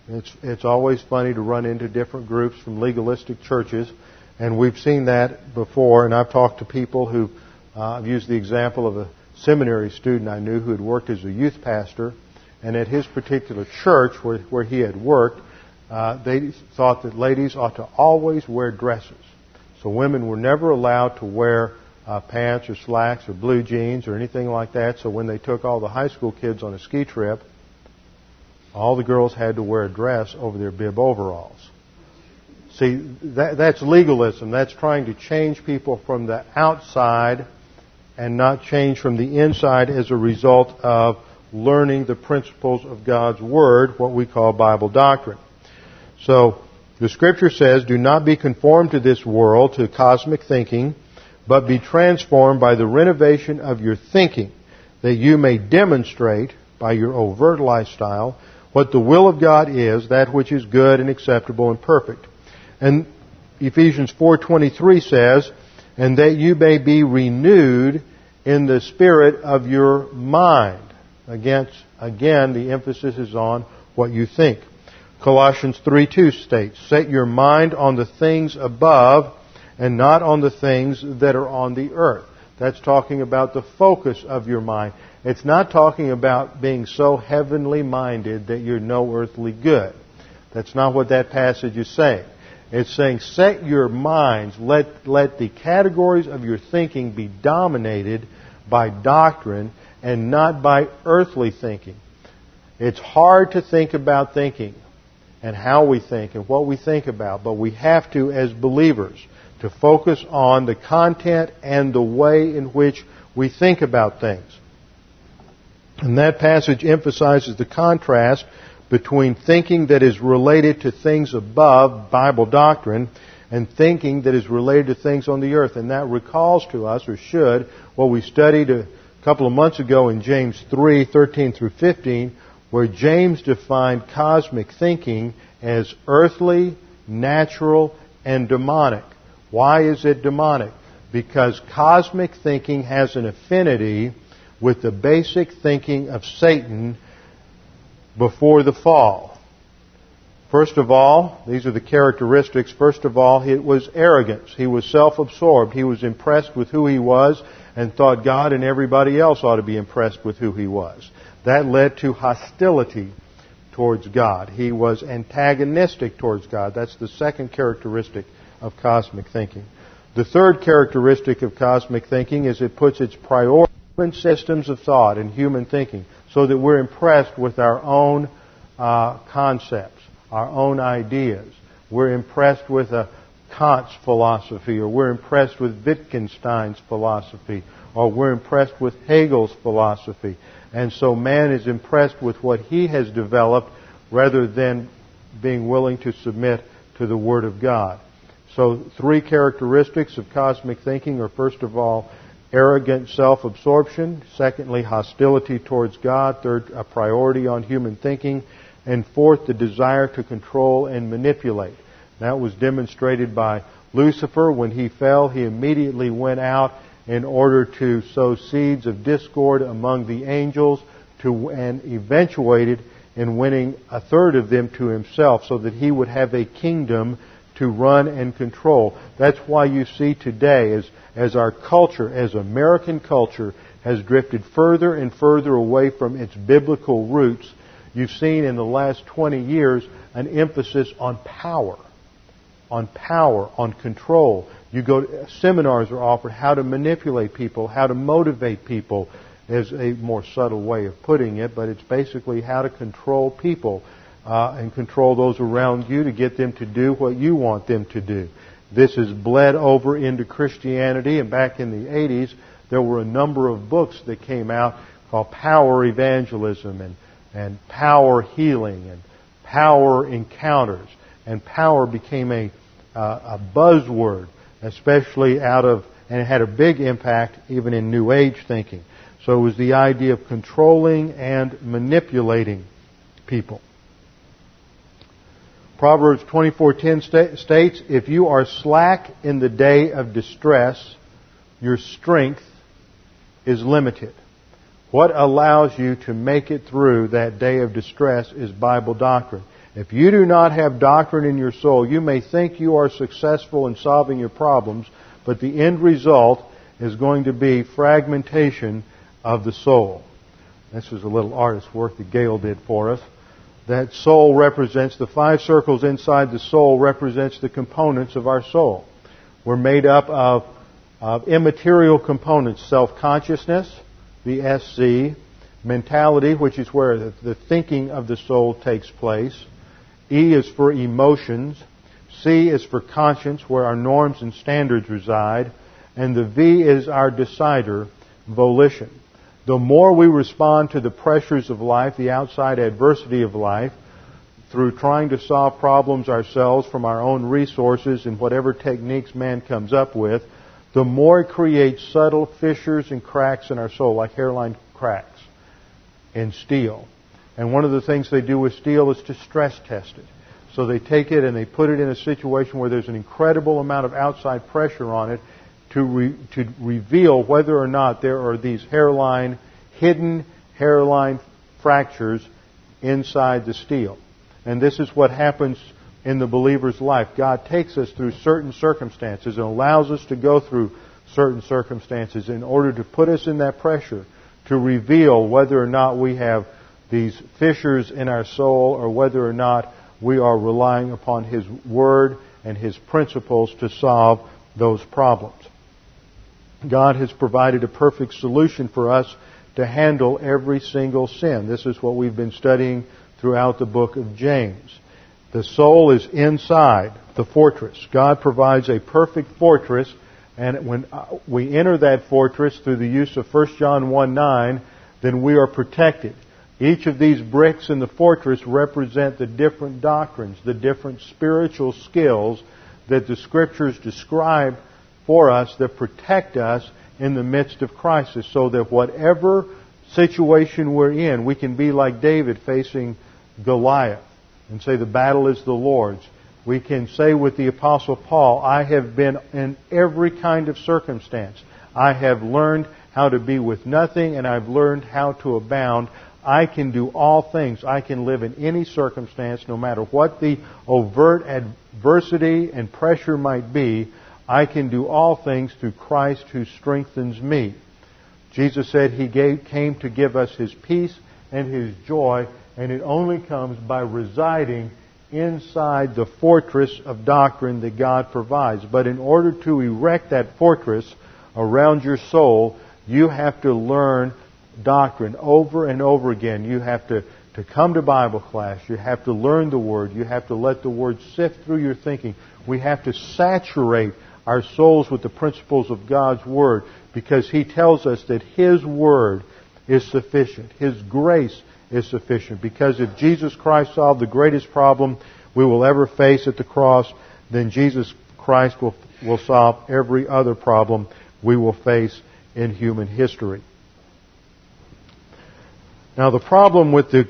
It's, it's always funny to run into different groups from legalistic churches, and we've seen that before, and I've talked to people who, uh, I've used the example of a seminary student I knew who had worked as a youth pastor, and at his particular church where, where he had worked, uh, they thought that ladies ought to always wear dresses. So women were never allowed to wear uh, pants or slacks or blue jeans or anything like that. So when they took all the high school kids on a ski trip, all the girls had to wear a dress over their bib overalls. See, that, that's legalism. That's trying to change people from the outside and not change from the inside as a result of learning the principles of God's Word, what we call Bible doctrine. So, the scripture says, do not be conformed to this world, to cosmic thinking, but be transformed by the renovation of your thinking, that you may demonstrate by your overt lifestyle what the will of God is, that which is good and acceptable and perfect. And Ephesians 4:23 says, "And that you may be renewed in the spirit of your mind." Against, again, the emphasis is on what you think. Colossians 3:2 states, "Set your mind on the things above and not on the things that are on the earth." That's talking about the focus of your mind. It's not talking about being so heavenly minded that you're no earthly good. That's not what that passage is saying. It's saying set your minds, let, let the categories of your thinking be dominated by doctrine and not by earthly thinking. It's hard to think about thinking and how we think and what we think about, but we have to, as believers, to focus on the content and the way in which we think about things. And that passage emphasizes the contrast between thinking that is related to things above Bible doctrine and thinking that is related to things on the earth. And that recalls to us, or should, what we studied a couple of months ago in James 3, 13 through 15, where James defined cosmic thinking as earthly, natural, and demonic. Why is it demonic? Because cosmic thinking has an affinity with the basic thinking of Satan before the fall. First of all, these are the characteristics. First of all, it was arrogance. He was self-absorbed. He was impressed with who he was and thought God and everybody else ought to be impressed with who he was. That led to hostility towards God. He was antagonistic towards God. That's the second characteristic of cosmic thinking. The third characteristic of cosmic thinking is it puts its priority systems of thought and human thinking so that we're impressed with our own uh, concepts, our own ideas. We're impressed with a Kant's philosophy, or we're impressed with Wittgenstein's philosophy, or we're impressed with Hegel's philosophy. And so man is impressed with what he has developed rather than being willing to submit to the Word of God. So three characteristics of cosmic thinking are first of all, arrogant self-absorption. Secondly, hostility towards God. Third, a priority on human thinking. And fourth, the desire to control and manipulate. That was demonstrated by Lucifer. When he fell, he immediately went out in order to sow seeds of discord among the angels to, and eventuated in winning a third of them to himself so that he would have a kingdom to run and control. That's why you see today as, as our culture, as American culture, has drifted further and further away from its biblical roots, you've seen in the last 20 years an emphasis on power, on power, on control. You go to, seminars are offered how to manipulate people, how to motivate people, is a more subtle way of putting it, but it's basically how to control people uh, and control those around you to get them to do what you want them to do. This has bled over into Christianity, and back in the 80s, there were a number of books that came out called Power Evangelism and, and Power Healing and Power Encounters. And power became a, uh, a buzzword, especially out of, and it had a big impact even in New Age thinking. So it was the idea of controlling and manipulating people. Proverbs 24:10 states, "If you are slack in the day of distress, your strength is limited." What allows you to make it through that day of distress is Bible doctrine. If you do not have doctrine in your soul, you may think you are successful in solving your problems, but the end result is going to be fragmentation of the soul. This is a little artist's work that Gail did for us that soul represents, the five circles inside the soul represents the components of our soul. We're made up of, of immaterial components, self-consciousness, the SC, mentality, which is where the, the thinking of the soul takes place. E is for emotions. C is for conscience, where our norms and standards reside. And the V is our decider, volition the more we respond to the pressures of life, the outside adversity of life, through trying to solve problems ourselves from our own resources and whatever techniques man comes up with, the more it creates subtle fissures and cracks in our soul, like hairline cracks in steel. And one of the things they do with steel is to stress test it. So they take it and they put it in a situation where there's an incredible amount of outside pressure on it, to, re, to reveal whether or not there are these hairline, hidden hairline fractures inside the steel. And this is what happens in the believer's life. God takes us through certain circumstances and allows us to go through certain circumstances in order to put us in that pressure to reveal whether or not we have these fissures in our soul or whether or not we are relying upon His Word and His principles to solve those problems. God has provided a perfect solution for us to handle every single sin. This is what we've been studying throughout the book of James. The soul is inside the fortress. God provides a perfect fortress, and when uh, we enter that fortress through the use of 1 John 1 9, then we are protected. Each of these bricks in the fortress represent the different doctrines, the different spiritual skills that the scriptures describe for us that protect us in the midst of crisis so that whatever situation we're in, we can be like David facing Goliath and say the battle is the Lord's. We can say with the apostle Paul, I have been in every kind of circumstance. I have learned how to be with nothing and I've learned how to abound. I can do all things. I can live in any circumstance, no matter what the overt adversity and pressure might be. I can do all things through Christ who strengthens me. Jesus said he gave, came to give us his peace and his joy, and it only comes by residing inside the fortress of doctrine that God provides. But in order to erect that fortress around your soul, you have to learn doctrine over and over again. You have to, to come to Bible class. You have to learn the Word. You have to let the Word sift through your thinking. We have to saturate our souls with the principles of God's Word because He tells us that His Word is sufficient. His grace is sufficient. Because if Jesus Christ solved the greatest problem we will ever face at the cross, then Jesus Christ will, will solve every other problem we will face in human history. Now the problem with the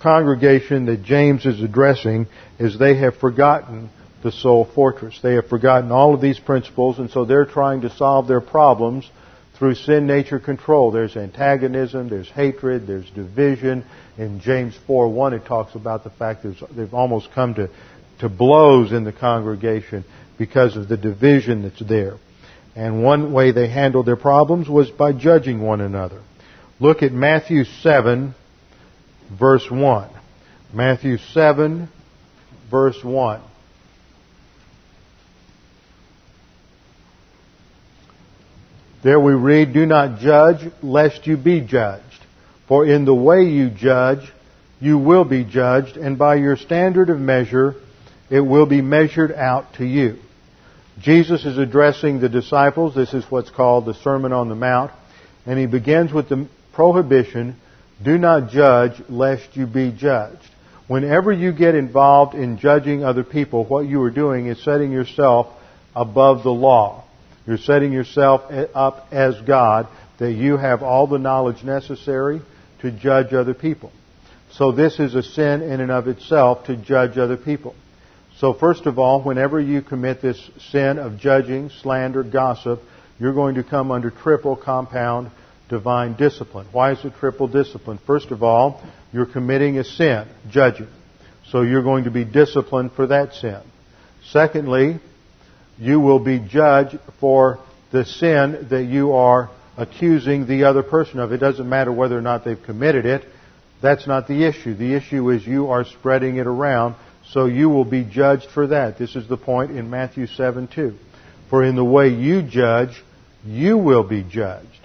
congregation that James is addressing is they have forgotten the soul fortress. They have forgotten all of these principles and so they're trying to solve their problems through sin nature control. There's antagonism, there's hatred, there's division. In James 4 1, it talks about the fact that they've almost come to, to blows in the congregation because of the division that's there. And one way they handled their problems was by judging one another. Look at Matthew 7, verse 1. Matthew 7, verse 1. There we read, Do not judge, lest you be judged. For in the way you judge, you will be judged, and by your standard of measure, it will be measured out to you. Jesus is addressing the disciples. This is what's called the Sermon on the Mount. And he begins with the prohibition, do not judge lest you be judged. Whenever you get involved in judging other people, what you are doing is setting yourself above the law. You're setting yourself up as God, that you have all the knowledge necessary to judge other people. So this is a sin in and of itself to judge other people. So first of all, whenever you commit this sin of judging, slander, gossip, you're going to come under triple compound divine discipline. Why is it triple discipline? First of all, you're committing a sin, judging. So you're going to be disciplined for that sin. Secondly, you will be judged for the sin that you are accusing the other person of. It doesn't matter whether or not they've committed it. That's not the issue. The issue is you are spreading it around, so you will be judged for that. This is the point in Matthew 7 2. For in the way you judge, you will be judged.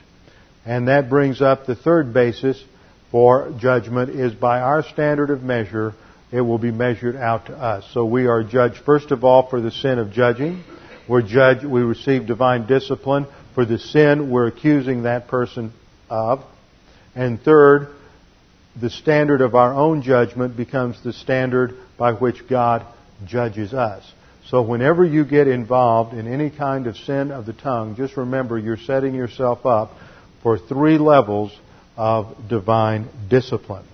And that brings up the third basis for judgment is by our standard of measure, it will be measured out to us. So we are judged first of all for the sin of judging. We're judged, we receive divine discipline for the sin we're accusing that person of. And third, the standard of our own judgment becomes the standard by which God judges us. So whenever you get involved in any kind of sin of the tongue, just remember you're setting yourself up for three levels of divine discipline.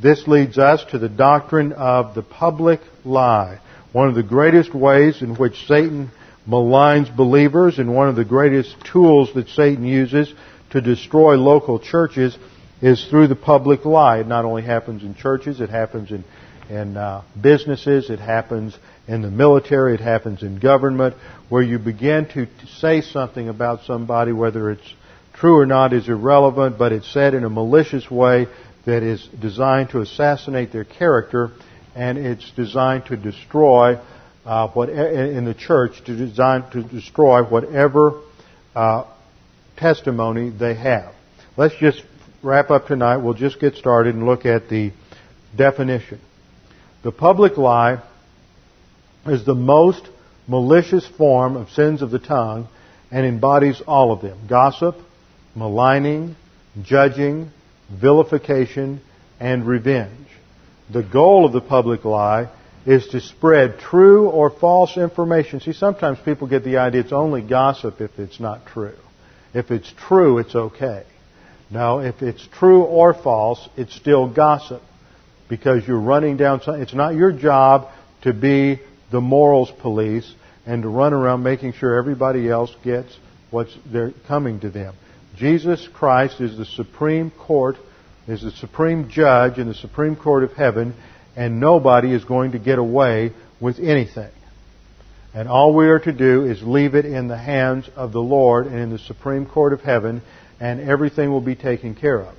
This leads us to the doctrine of the public lie. One of the greatest ways in which Satan maligns believers, and one of the greatest tools that Satan uses to destroy local churches is through the public lie. It not only happens in churches, it happens in, in uh, businesses, it happens in the military, it happens in government, where you begin to, say something about somebody, whether it's true or not is irrelevant, but it's said in a malicious way that is designed to assassinate their character, and it's designed to destroy uh, what, in the church to design to destroy whatever uh, testimony they have. Let's just wrap up tonight. We'll just get started and look at the definition. The public lie is the most malicious form of sins of the tongue and embodies all of them. Gossip, maligning, judging, vilification, and revenge. The goal of the public lie is to spread true or false information. See, sometimes people get the idea it's only gossip if it's not true. If it's true, it's okay. No, if it's true or false, it's still gossip because you're running down. something. It's not your job to be the morals police and to run around making sure everybody else gets what's coming to them. Jesus Christ is the supreme court, is the supreme judge in the supreme court of heaven, and nobody is going to get away with anything. And all we are to do is leave it in the hands of the Lord and in the Supreme Court of Heaven, and everything will be taken care of.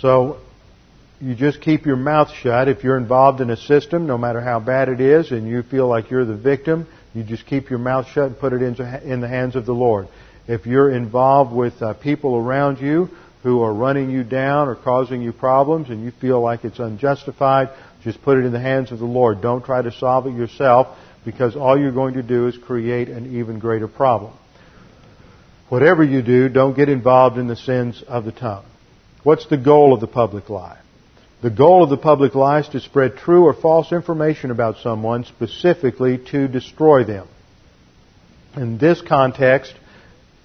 So, you just keep your mouth shut. If you're involved in a system, no matter how bad it is, and you feel like you're the victim, you just keep your mouth shut and put it in the hands of the Lord. If you're involved with uh, people around you who are running you down or causing you problems and you feel like it's unjustified, just put it in the hands of the Lord. Don't try to solve it yourself because all you're going to do is create an even greater problem. Whatever you do, don't get involved in the sins of the tongue. What's the goal of the public lie? The goal of the public lie is to spread true or false information about someone, specifically to destroy them. In this context,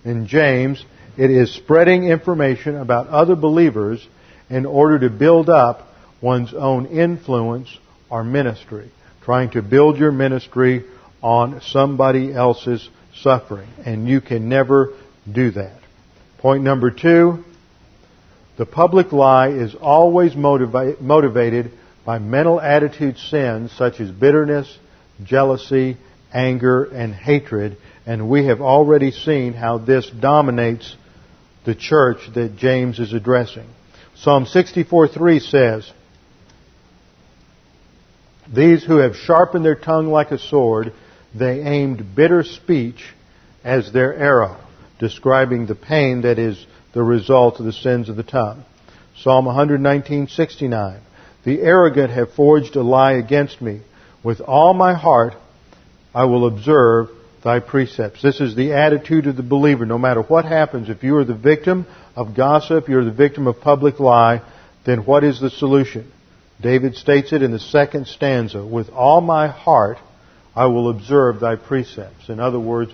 in James, it is spreading information about other believers in order to build up one's own influence or ministry, trying to build your ministry on somebody else's suffering. And you can never do that. Point number two, the public lie is always motiva- motivated by mental attitude sins such as bitterness, jealousy, anger, and hatred. And we have already seen how this dominates the church that James is addressing. Psalm 64:3 says, these who have sharpened their tongue like a sword, they aimed bitter speech as their arrow, describing the pain that is the result of the sins of the tongue. Psalm 119:69. The arrogant have forged a lie against me. With all my heart I will observe thy precepts. This is the attitude of the believer. No matter what happens, if you are the victim of gossip, you're the victim of public lie, then what is the solution? David states it in the second stanza, with all my heart I will observe thy precepts. In other words,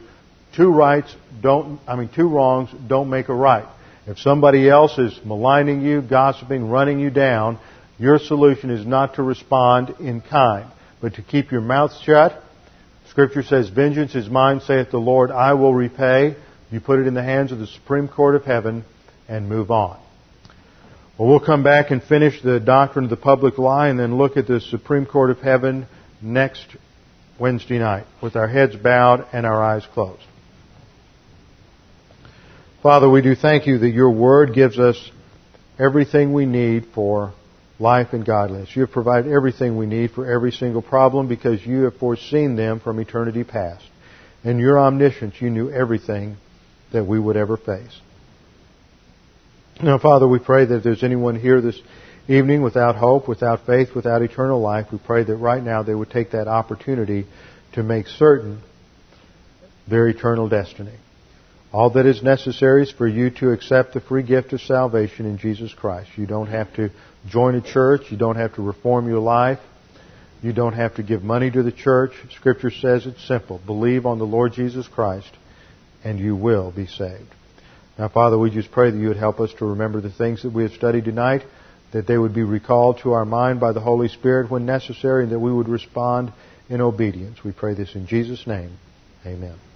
two rights don't, I mean, two wrongs don't make a right. If somebody else is maligning you, gossiping, running you down, your solution is not to respond in kind, but to keep your mouth shut. Scripture says, vengeance is mine, saith the Lord, I will repay. You put it in the hands of the Supreme Court of Heaven and move on. Well, we'll come back and finish the doctrine of the public lie and then look at the Supreme Court of Heaven next Wednesday night with our heads bowed and our eyes closed. Father, we do thank you that your word gives us everything we need for life and godliness. You have provided everything we need for every single problem because you have foreseen them from eternity past. In your omniscience, you knew everything that we would ever face. Now, Father, we pray that if there's anyone here this evening without hope, without faith, without eternal life, we pray that right now they would take that opportunity to make certain their eternal destiny. All that is necessary is for you to accept the free gift of salvation in Jesus Christ. You don't have to join a church. You don't have to reform your life. You don't have to give money to the church. Scripture says it's simple. Believe on the Lord Jesus Christ and you will be saved. Now, Father, we just pray that you would help us to remember the things that we have studied tonight, that they would be recalled to our mind by the Holy Spirit when necessary, and that we would respond in obedience. We pray this in Jesus' name. Amen.